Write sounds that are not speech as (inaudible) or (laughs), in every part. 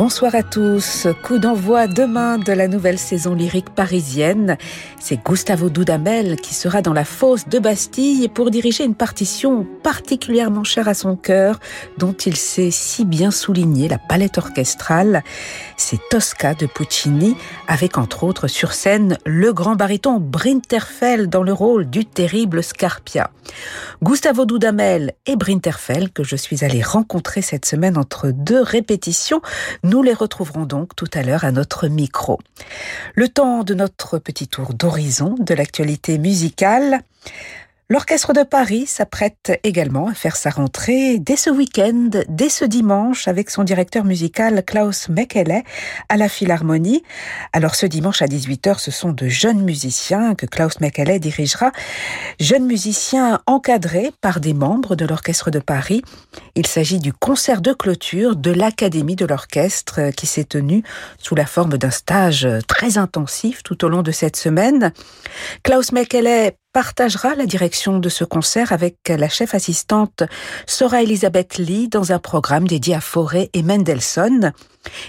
Bonsoir à tous. Coup d'envoi demain de la nouvelle saison lyrique parisienne. C'est Gustavo Dudamel qui sera dans la fosse de Bastille pour diriger une partition particulièrement chère à son cœur, dont il sait si bien souligner la palette orchestrale. C'est Tosca de Puccini, avec entre autres sur scène le grand baryton Brinterfell dans le rôle du terrible Scarpia. Gustavo Dudamel et Brinterfell, que je suis allé rencontrer cette semaine entre deux répétitions, nous les retrouverons donc tout à l'heure à notre micro. Le temps de notre petit tour d'horizon de l'actualité musicale. L'Orchestre de Paris s'apprête également à faire sa rentrée dès ce week-end, dès ce dimanche, avec son directeur musical Klaus Mekele à la Philharmonie. Alors ce dimanche à 18h, ce sont de jeunes musiciens que Klaus Mekele dirigera, jeunes musiciens encadrés par des membres de l'Orchestre de Paris. Il s'agit du concert de clôture de l'Académie de l'Orchestre qui s'est tenu sous la forme d'un stage très intensif tout au long de cette semaine. Klaus Mekele partagera la direction de ce concert avec la chef assistante Sora Elisabeth Lee dans un programme dédié à Fauré et Mendelssohn.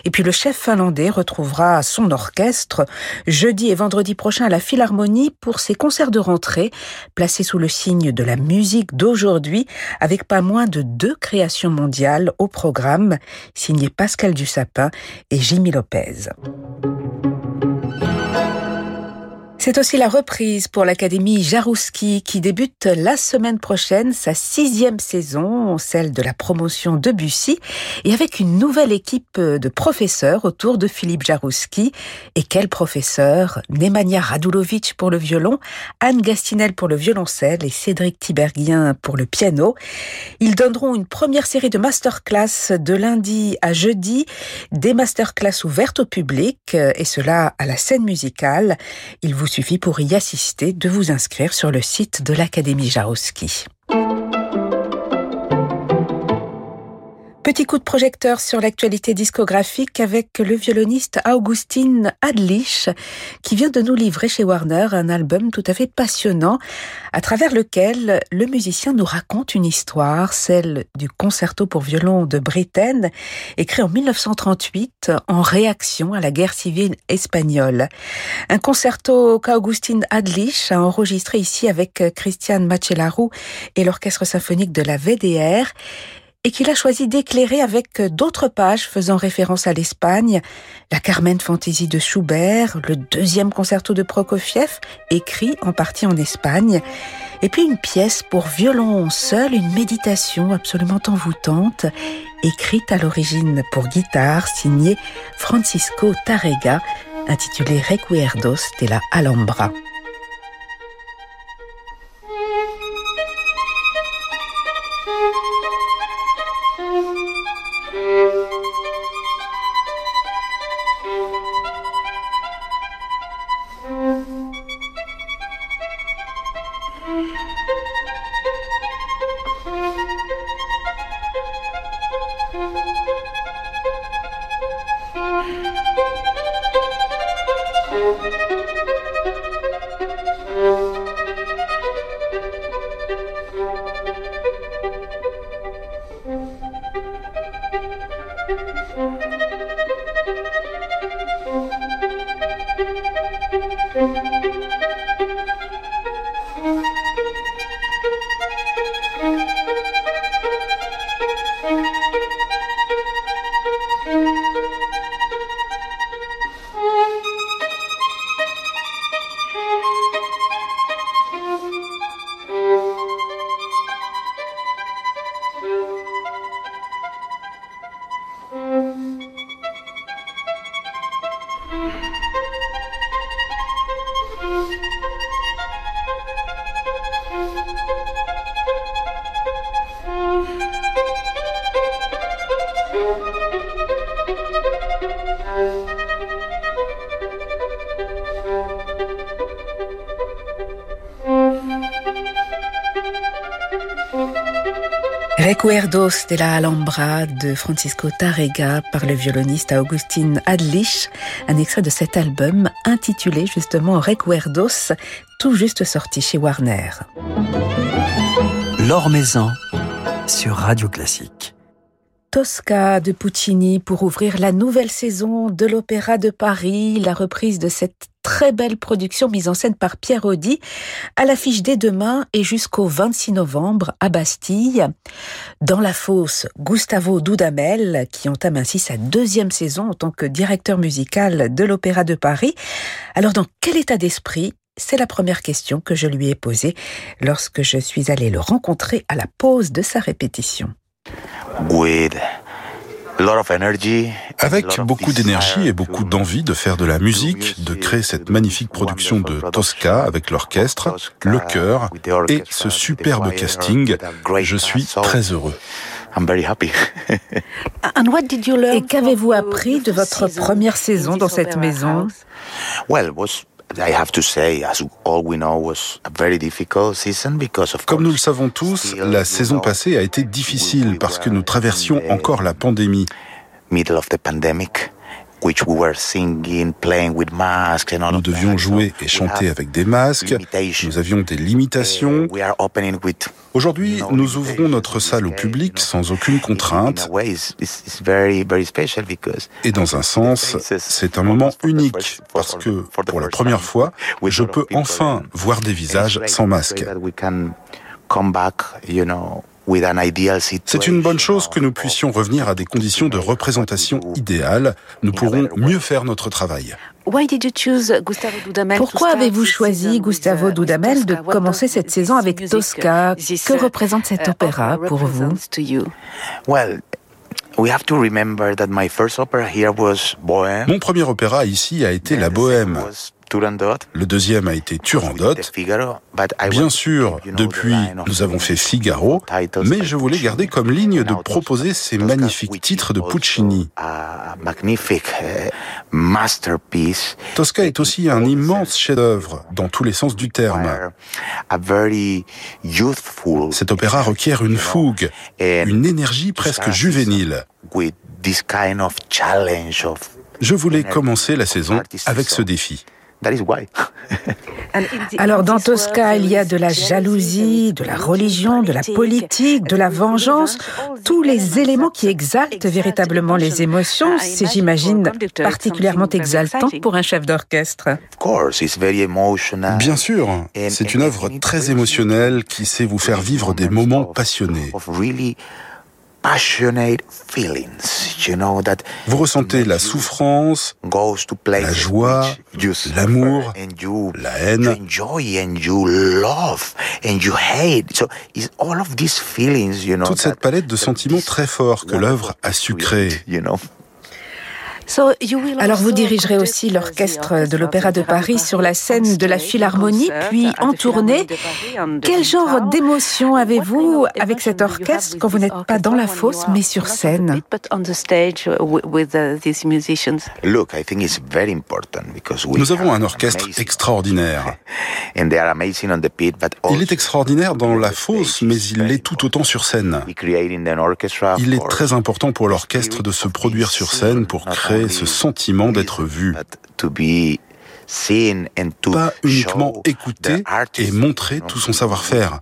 Et puis le chef finlandais retrouvera son orchestre jeudi et vendredi prochain à la Philharmonie pour ses concerts de rentrée placés sous le signe de la musique d'aujourd'hui avec pas moins de deux créations mondiales au programme signé Pascal Dussapin et Jimmy Lopez. C'est aussi la reprise pour l'Académie Jarouski qui débute la semaine prochaine sa sixième saison, celle de la promotion de Bussy, et avec une nouvelle équipe de professeurs autour de Philippe Jarouski. Et quel professeur? Nemanja Radulovic pour le violon, Anne Gastinel pour le violoncelle et Cédric Tiberghien pour le piano. Ils donneront une première série de masterclass de lundi à jeudi, des masterclass ouvertes au public, et cela à la scène musicale. Ils vous suffit pour y assister de vous inscrire sur le site de l'Académie Jarouski. Petit coup de projecteur sur l'actualité discographique avec le violoniste Augustin Adlich qui vient de nous livrer chez Warner un album tout à fait passionnant à travers lequel le musicien nous raconte une histoire, celle du concerto pour violon de Britten, écrit en 1938 en réaction à la guerre civile espagnole. Un concerto qu'Augustin Adlich a enregistré ici avec Christian Machelarou et l'orchestre symphonique de la VDR et qu'il a choisi d'éclairer avec d'autres pages faisant référence à l'Espagne, la Carmen Fantasy de Schubert, le deuxième concerto de Prokofiev, écrit en partie en Espagne, et puis une pièce pour violon seul, une méditation absolument envoûtante, écrite à l'origine pour guitare, signée Francisco Tarrega, intitulée Recuerdos de la Alhambra. Recuerdos de la Alhambra de Francisco Tarrega par le violoniste Augustin Adlich, un extrait de cet album intitulé justement Recuerdos, tout juste sorti chez Warner. L'Or Maison sur Radio Classique. Tosca de Puccini pour ouvrir la nouvelle saison de l'Opéra de Paris, la reprise de cette très belle production mise en scène par Pierre Audi à l'affiche dès demain et jusqu'au 26 novembre à Bastille. Dans la fosse, Gustavo Dudamel, qui entame ainsi sa deuxième saison en tant que directeur musical de l'Opéra de Paris. Alors dans quel état d'esprit? C'est la première question que je lui ai posée lorsque je suis allé le rencontrer à la pause de sa répétition. Avec beaucoup d'énergie et beaucoup d'envie de faire de la musique, de créer cette magnifique production de Tosca avec l'orchestre, le chœur et ce superbe casting, je suis très heureux. (laughs) Et qu'avez-vous appris de votre première saison dans cette maison? Comme nous le savons tous, la saison passée a été difficile parce que nous traversions encore la pandémie. Nous devions jouer et chanter avec des masques, nous avions des limitations. Aujourd'hui, nous ouvrons notre salle au public sans aucune contrainte. Et dans un sens, c'est un moment unique parce que pour la première fois, je peux enfin voir des visages sans masque. C'est une bonne chose que nous puissions revenir à des conditions de représentation idéales. Nous pourrons mieux faire notre travail. Pourquoi avez-vous choisi Gustavo Dudamel de commencer cette saison avec Tosca? Que représente cet opéra pour vous? Mon premier opéra ici a été La Bohème. Le deuxième a été Turandot. Bien sûr, depuis, nous avons fait Figaro, mais je voulais garder comme ligne de proposer ces magnifiques titres de Puccini. Eh, Tosca est aussi un immense chef-d'œuvre dans tous les sens du terme. Cet opéra requiert une fougue, une énergie presque juvénile. Je voulais commencer la saison avec ce défi. Alors dans Tosca, il y a de la jalousie, de la religion, de la politique, de la vengeance, tous les éléments qui exaltent véritablement les émotions. C'est, j'imagine, particulièrement exaltant pour un chef d'orchestre. Bien sûr, c'est une œuvre très émotionnelle qui sait vous faire vivre des moments passionnés. Vous ressentez la souffrance, la joie, l'amour, la haine. Toute cette palette de sentiments très forts que l'œuvre a su créer. Alors vous dirigerez aussi l'orchestre de l'Opéra de Paris sur la scène de la Philharmonie, puis en tournée. Quel genre d'émotion avez-vous avec cet orchestre quand vous n'êtes pas dans la fosse mais sur scène? Nous avons un orchestre extraordinaire. (laughs) Il est extraordinaire dans la fosse, mais il l'est tout autant sur scène. Il est très important pour l'orchestre de se produire sur scène pour créer ce sentiment d'être vu. Pas uniquement écouter et montrer tout son savoir-faire.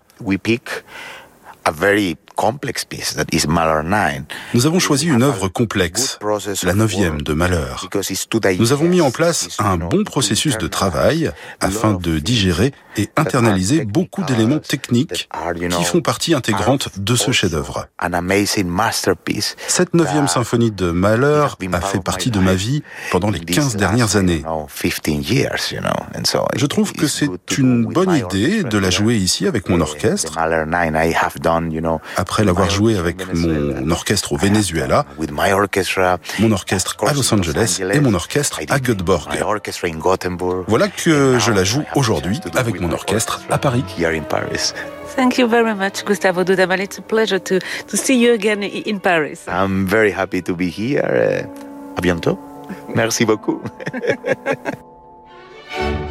Nous avons choisi une œuvre complexe, la neuvième de Malheur. Nous avons mis en place un bon processus de travail afin de digérer et internaliser beaucoup d'éléments techniques qui font partie intégrante de ce chef-d'œuvre. Cette neuvième symphonie de Malheur a fait partie de ma vie pendant les 15 dernières années. Je trouve que c'est une bonne idée de la jouer ici avec mon orchestre après l'avoir joué avec mon orchestre au Venezuela, mon orchestre à Los Angeles et mon orchestre à Göteborg. Voilà que je la joue aujourd'hui avec mon orchestre à Paris. Thank you very much, Gustavo Dudamel. It's a pleasure to, to see you again in Paris. I'm very happy to be here. Eh, à bientôt. Merci beaucoup. (laughs)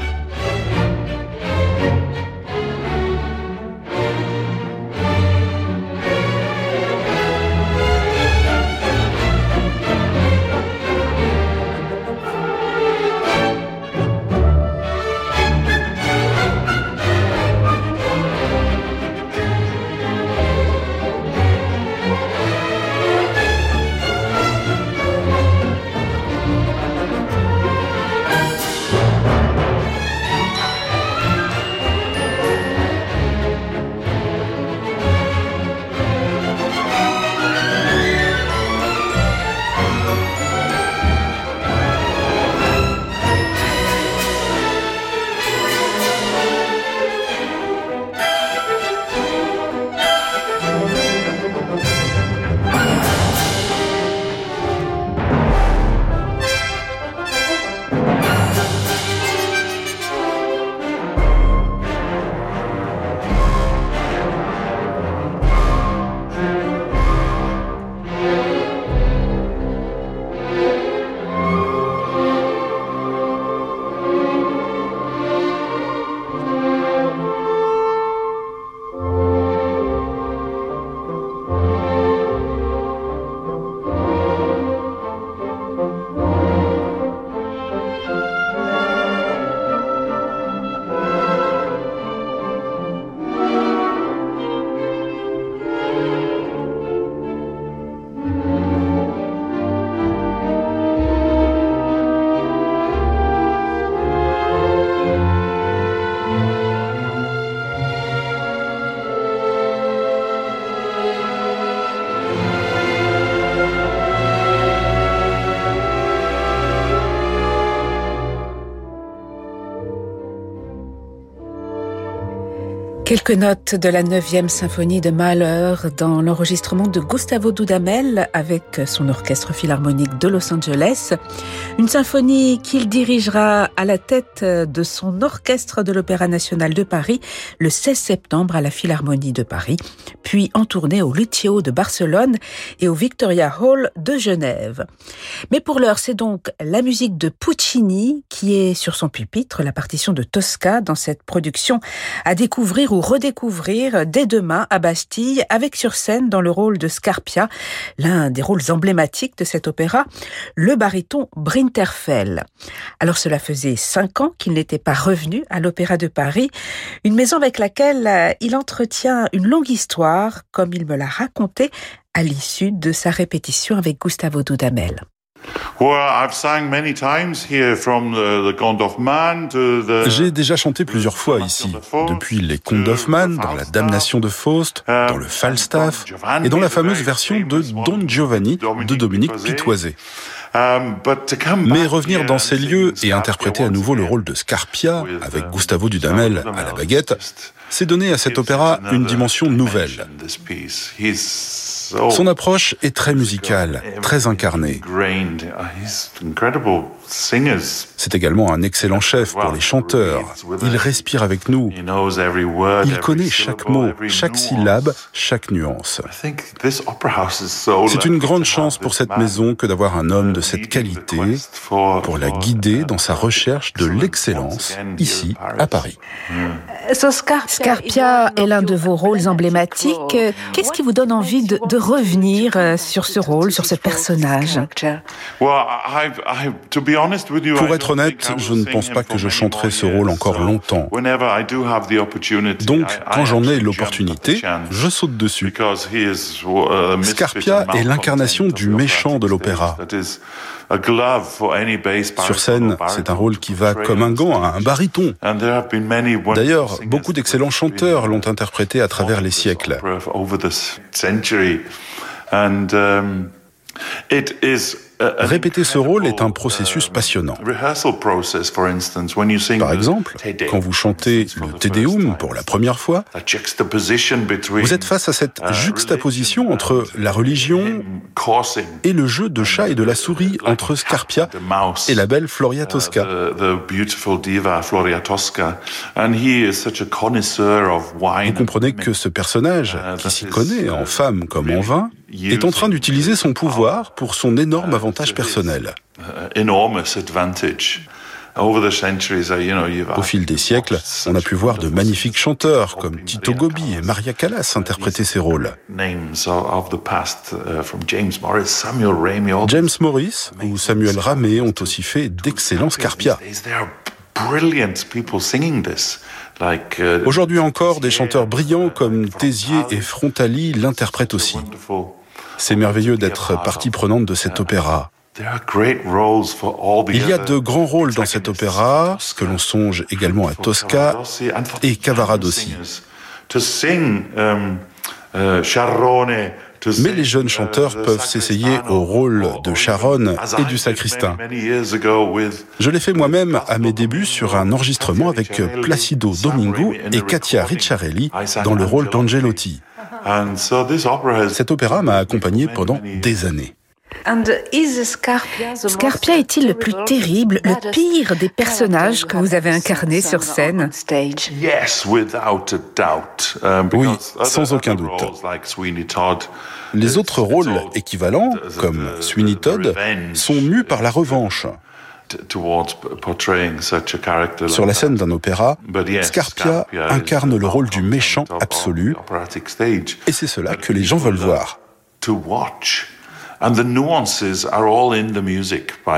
Quelques notes de la 9e symphonie de Mahler dans l'enregistrement de Gustavo Dudamel avec son orchestre philharmonique de Los Angeles. Une symphonie qu'il dirigera à la tête de son orchestre de l'Opéra national de Paris le 16 septembre à la Philharmonie de Paris, puis en tournée au Lucio de Barcelone et au Victoria Hall de Genève. Mais pour l'heure, c'est donc la musique de Puccini qui est sur son pupitre, la partition de Tosca dans cette production à découvrir redécouvrir dès demain à Bastille avec sur scène dans le rôle de Scarpia, l'un des rôles emblématiques de cet opéra, le baryton Brinterfell. Alors cela faisait cinq ans qu'il n'était pas revenu à l'Opéra de Paris, une maison avec laquelle euh, il entretient une longue histoire, comme il me l'a raconté à l'issue de sa répétition avec Gustavo Dudamel. J'ai déjà chanté plusieurs fois ici, depuis les Contes d'Hoffmann, dans la Damnation de Faust, dans le Falstaff et dans la fameuse version de Don Giovanni de Dominique Pitoisé. Mais revenir dans ces lieux et interpréter à nouveau le rôle de Scarpia avec Gustavo Dudamel à la baguette, c'est donner à cet opéra une dimension nouvelle. Son approche est très musicale, très incarnée. C'est également un excellent chef pour les chanteurs. Il respire avec nous. Il connaît chaque mot, chaque syllabe, chaque nuance. C'est une grande chance pour cette maison que d'avoir un homme de cette qualité pour la guider dans sa recherche de l'excellence ici à Paris. Scarpia est l'un de vos rôles emblématiques. Qu'est-ce qui vous donne envie de, de revenir euh, sur ce rôle, sur ce personnage? Pour être honnête, je ne pense pas que je chanterai ce rôle encore longtemps. Donc, quand j'en ai l'opportunité, je saute dessus. Scarpia est l'incarnation du méchant de l'opéra. Sur scène, c'est un rôle qui va comme un gant à un baryton. D'ailleurs, beaucoup d'excellents chanteurs l'ont interprété à travers les siècles. Répéter ce rôle est un processus passionnant. Par exemple, quand vous chantez le Te Deum pour la première fois, vous êtes face à cette juxtaposition entre la religion et le jeu de chat et de la souris entre Scarpia et la belle Floria Tosca. Vous comprenez que ce personnage, qui s'y connaît en femme comme en vin, est en train d'utiliser son pouvoir pour son énorme avantage personnel. Au fil des siècles, on a pu voir de magnifiques chanteurs comme Tito Gobi et Maria Callas interpréter ces rôles. James Morris ou Samuel Ramey ont aussi fait d'excellents Scarpia. Aujourd'hui encore, des chanteurs brillants comme Tézier et Frontali l'interprètent aussi. C'est merveilleux d'être partie prenante de cet opéra. Il y a de grands rôles dans cet opéra, que l'on songe également à Tosca et Cavaradossi. Mais les jeunes chanteurs peuvent s'essayer au rôle de Sharon et du sacristain. Je l'ai fait moi-même à mes débuts sur un enregistrement avec Placido Domingo et Katia Ricciarelli dans le rôle d'Angelotti. Cet opéra m'a accompagné pendant des années. Scarpia est-il le plus terrible, le pire des personnages que vous avez incarnés sur scène um, Oui, sans aucun doute. Les autres rôles équivalents, comme Sweeney Todd, sont mus par la revanche. Sur la scène d'un opéra, Scarpia incarne le rôle du méchant absolu, et c'est cela que les gens veulent voir.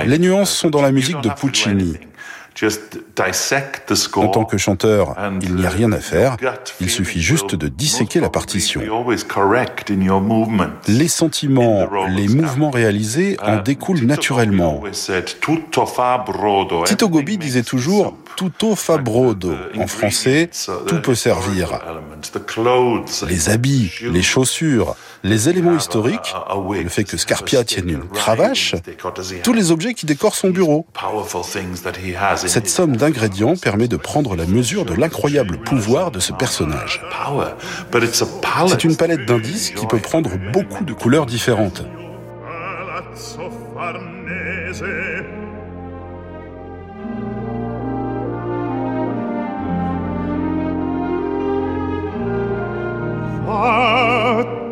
Les nuances sont dans la musique de Puccini. En tant que chanteur, il n'y a rien à faire, il suffit juste de disséquer la partition. Les sentiments, les mouvements réalisés en découlent naturellement. Tito Gobi disait toujours tutto fa brodo. En français, tout peut servir. Les habits, les chaussures, les éléments historiques, le fait que Scarpia tienne une cravache, tous les objets qui décorent son bureau. Cette somme d'ingrédients permet de prendre la mesure de l'incroyable pouvoir de ce personnage. C'est une palette d'indices qui peut prendre beaucoup de couleurs différentes.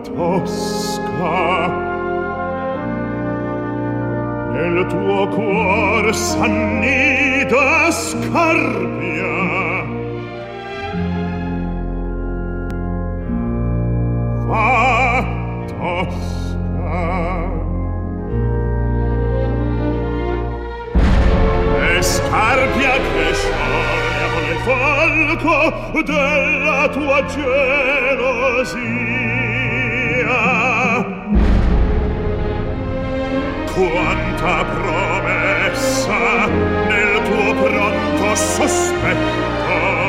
Tosca nel tuo cuor s'annida scarpia fatto tosca. e scarpia che scioglia con il falco della tua gelosia quando santa promessa nel tuo pronto sospetto.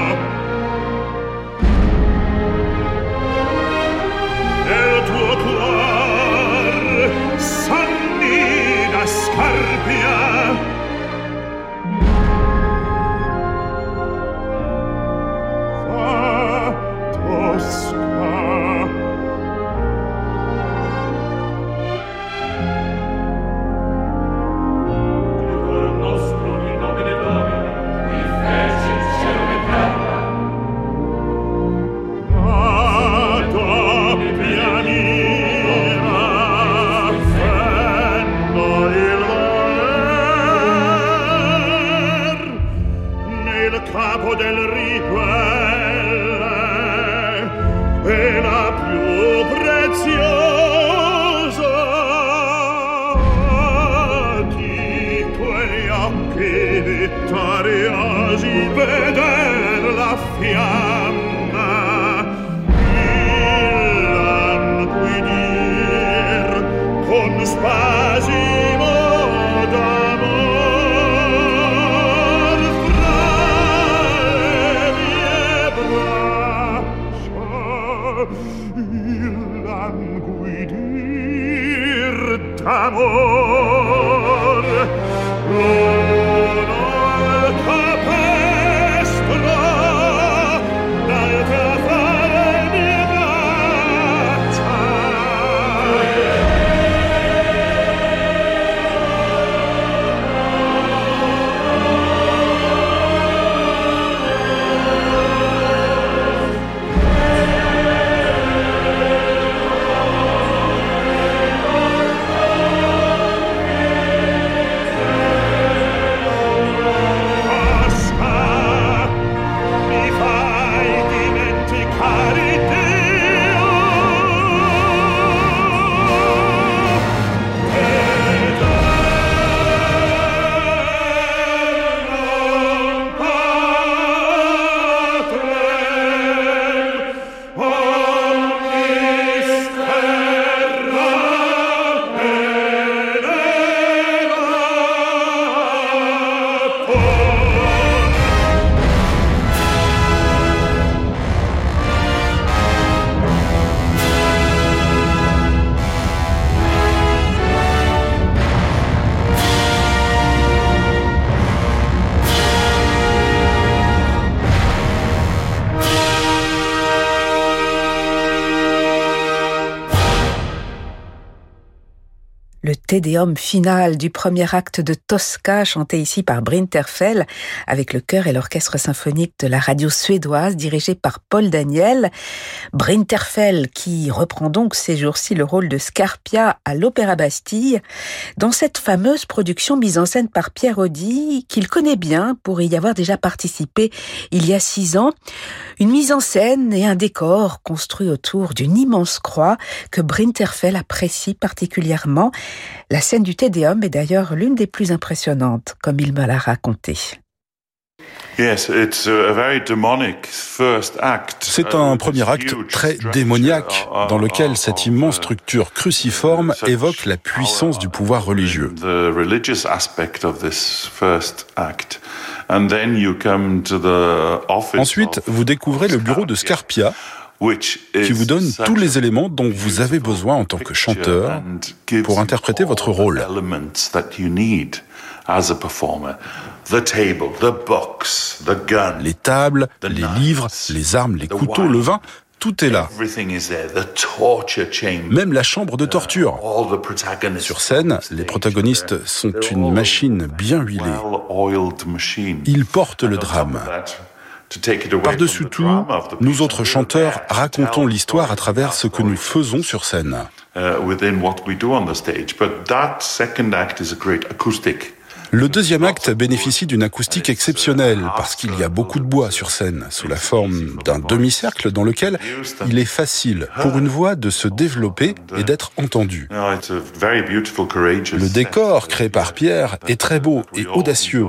del rituale Tédéum final du premier acte de Tosca, chanté ici par Brinterfell, avec le chœur et l'orchestre symphonique de la radio suédoise, dirigé par Paul Daniel. Brinterfell, qui reprend donc ces jours-ci le rôle de Scarpia à l'Opéra Bastille, dans cette fameuse production mise en scène par Pierre Audi, qu'il connaît bien pour y avoir déjà participé il y a six ans. Une mise en scène et un décor construit autour d'une immense croix que Brinterfell apprécie particulièrement. La scène du Tédéum est d'ailleurs l'une des plus impressionnantes, comme il me l'a raconté. C'est un premier acte très démoniaque dans lequel cette immense structure cruciforme évoque la puissance du pouvoir religieux. Ensuite, vous découvrez le bureau de Scarpia, qui vous donne tous les éléments dont vous avez besoin en tant que chanteur pour interpréter votre rôle. Les tables, les livres, les armes, les couteaux, le vin, tout est là. Même la chambre de torture. Sur scène, les protagonistes sont une machine bien huilée. Ils portent le drame. Par-dessus tout, nous autres chanteurs racontons l'histoire à travers ce que nous faisons sur scène. Le deuxième acte bénéficie d'une acoustique exceptionnelle parce qu'il y a beaucoup de bois sur scène, sous la forme d'un demi-cercle dans lequel il est facile pour une voix de se développer et d'être entendue. Le décor créé par Pierre est très beau et audacieux.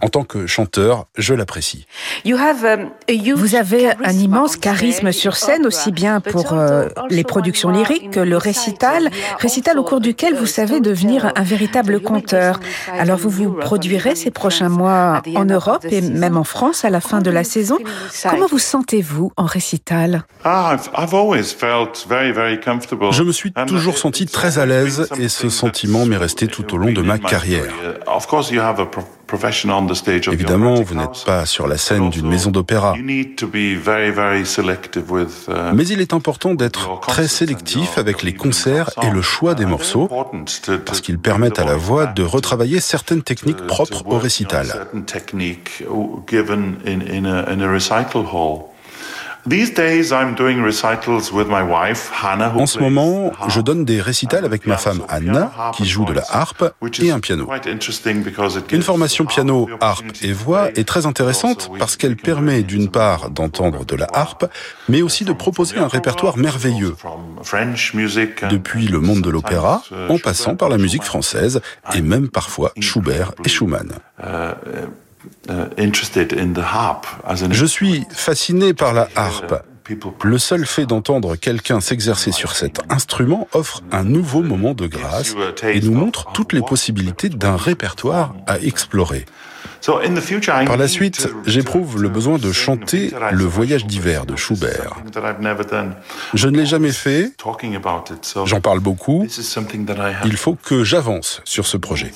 En tant que chanteur, je l'apprécie. Vous avez un immense charisme sur scène, aussi bien pour euh, les productions lyriques que le récital, récital au cours duquel vous savez devenir un véritable conteur. Alors alors vous vous produirez ces prochains mois en Europe et même en France à la fin de la saison. Comment vous sentez-vous en récital? Je me suis toujours senti très à l'aise et ce sentiment m'est resté tout au long de ma carrière. Évidemment, vous n'êtes pas sur la scène d'une maison d'opéra. Mais il est important d'être très sélectif avec les concerts et le choix des morceaux, parce qu'ils permettent à la voix de retravailler certaines techniques propres au récital. En ce moment, je donne des récitals avec ma femme Anna, qui joue de la harpe et un piano. Une formation piano, harpe et voix est très intéressante parce qu'elle permet d'une part d'entendre de la harpe, mais aussi de proposer un répertoire merveilleux, depuis le monde de l'opéra, en passant par la musique française et même parfois Schubert et Schumann. Uh, Je suis fasciné par la harpe. Le seul fait d'entendre quelqu'un s'exercer sur cet instrument offre un nouveau moment de grâce et nous montre toutes les possibilités d'un répertoire à explorer. Par la suite, j'éprouve le besoin de chanter Le voyage d'hiver de Schubert. Je ne l'ai jamais fait, j'en parle beaucoup, il faut que j'avance sur ce projet.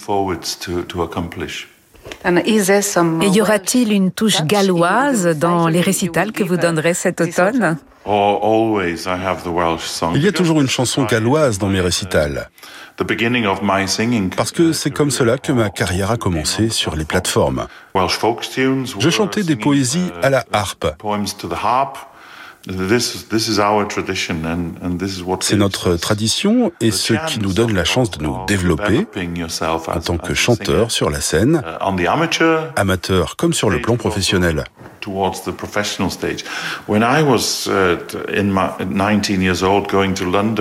Et y aura-t-il une touche galloise dans les récitals que vous donnerez cet automne? Il y a toujours une chanson galloise dans mes récitals. Parce que c'est comme cela que ma carrière a commencé sur les plateformes. Je chantais des poésies à la harpe. C'est notre tradition et ce qui nous donne la chance de nous développer en tant que chanteur sur la scène, uh, amateur comme sur le plan professionnel.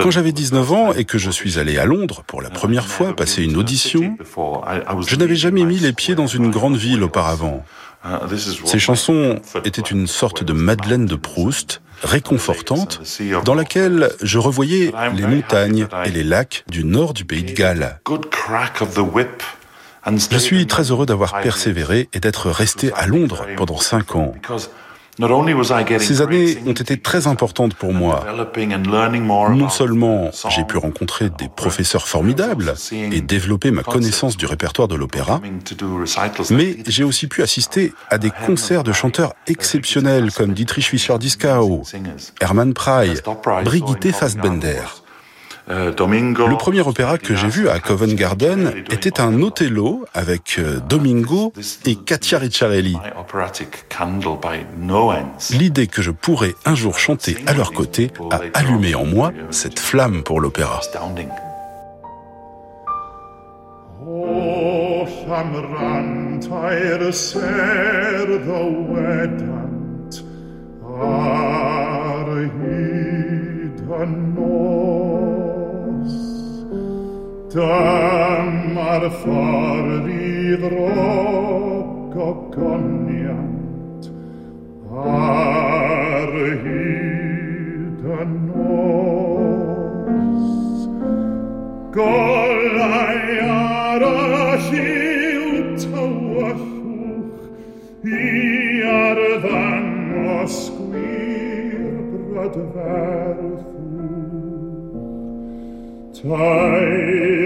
Quand j'avais 19 ans et que je suis allé à Londres pour la première fois passer une audition, je n'avais jamais mis les pieds dans une grande ville auparavant. Ces chansons étaient une sorte de Madeleine de Proust réconfortante dans laquelle je revoyais les montagnes et les lacs du nord du pays de Galles. Je suis très heureux d'avoir persévéré et d'être resté à Londres pendant cinq ans. Ces années ont été très importantes pour moi. Non seulement j'ai pu rencontrer des professeurs formidables et développer ma connaissance du répertoire de l'opéra, mais j'ai aussi pu assister à des concerts de chanteurs exceptionnels comme Dietrich Fischer-Dieskau, Hermann Prey, Brigitte Fassbender. Euh, Le premier opéra que j'ai vu à Covent Garden était un Othello avec euh, Domingo et Katia Ricciarelli. L'idée que je pourrais un jour chanter à leur côté a allumé en moi cette flamme pour l'opéra. Dyma'r ffordd i ddrog o goniant ar hyd y nos. Golau ar y lliw tywallwch i arddangos gwir brydferthw. Tai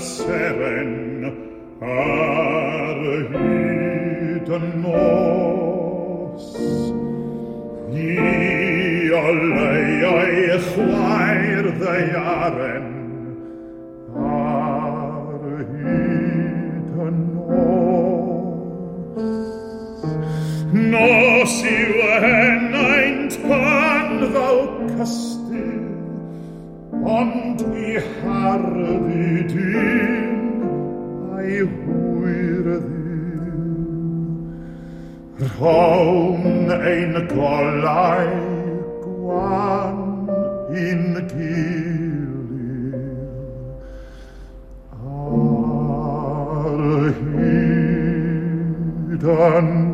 sé die hure di ein kolai kwan in kili Ar hidan.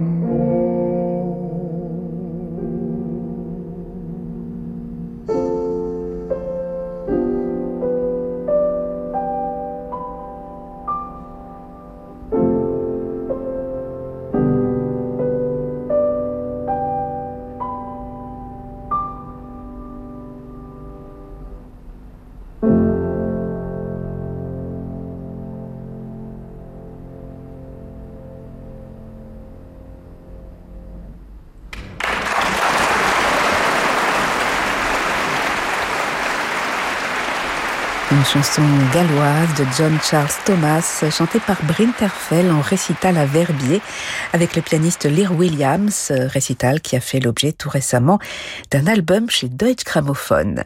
Une chanson galloise de John Charles Thomas, chantée par Brinterfell en récital à Verbier, avec le pianiste Lear Williams, récital qui a fait l'objet tout récemment d'un album chez Deutsche Grammophon.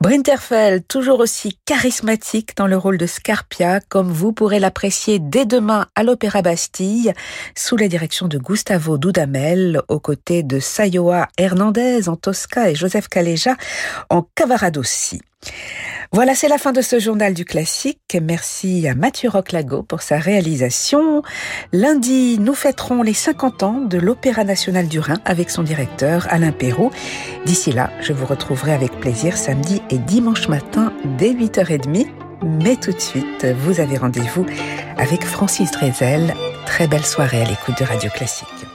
Brinterfell, toujours aussi charismatique dans le rôle de Scarpia, comme vous pourrez l'apprécier dès demain à l'Opéra Bastille, sous la direction de Gustavo Dudamel, aux côtés de Sayoa Hernandez en Tosca et Joseph Caleja en Cavaradossi. Voilà, c'est la fin de ce journal du classique. Merci à Mathieu Roclago pour sa réalisation. Lundi, nous fêterons les 50 ans de l'Opéra national du Rhin avec son directeur Alain Perrault. D'ici là, je vous retrouverai avec plaisir samedi et dimanche matin dès 8h30. Mais tout de suite, vous avez rendez-vous avec Francis Drezel. Très belle soirée à l'écoute de Radio Classique.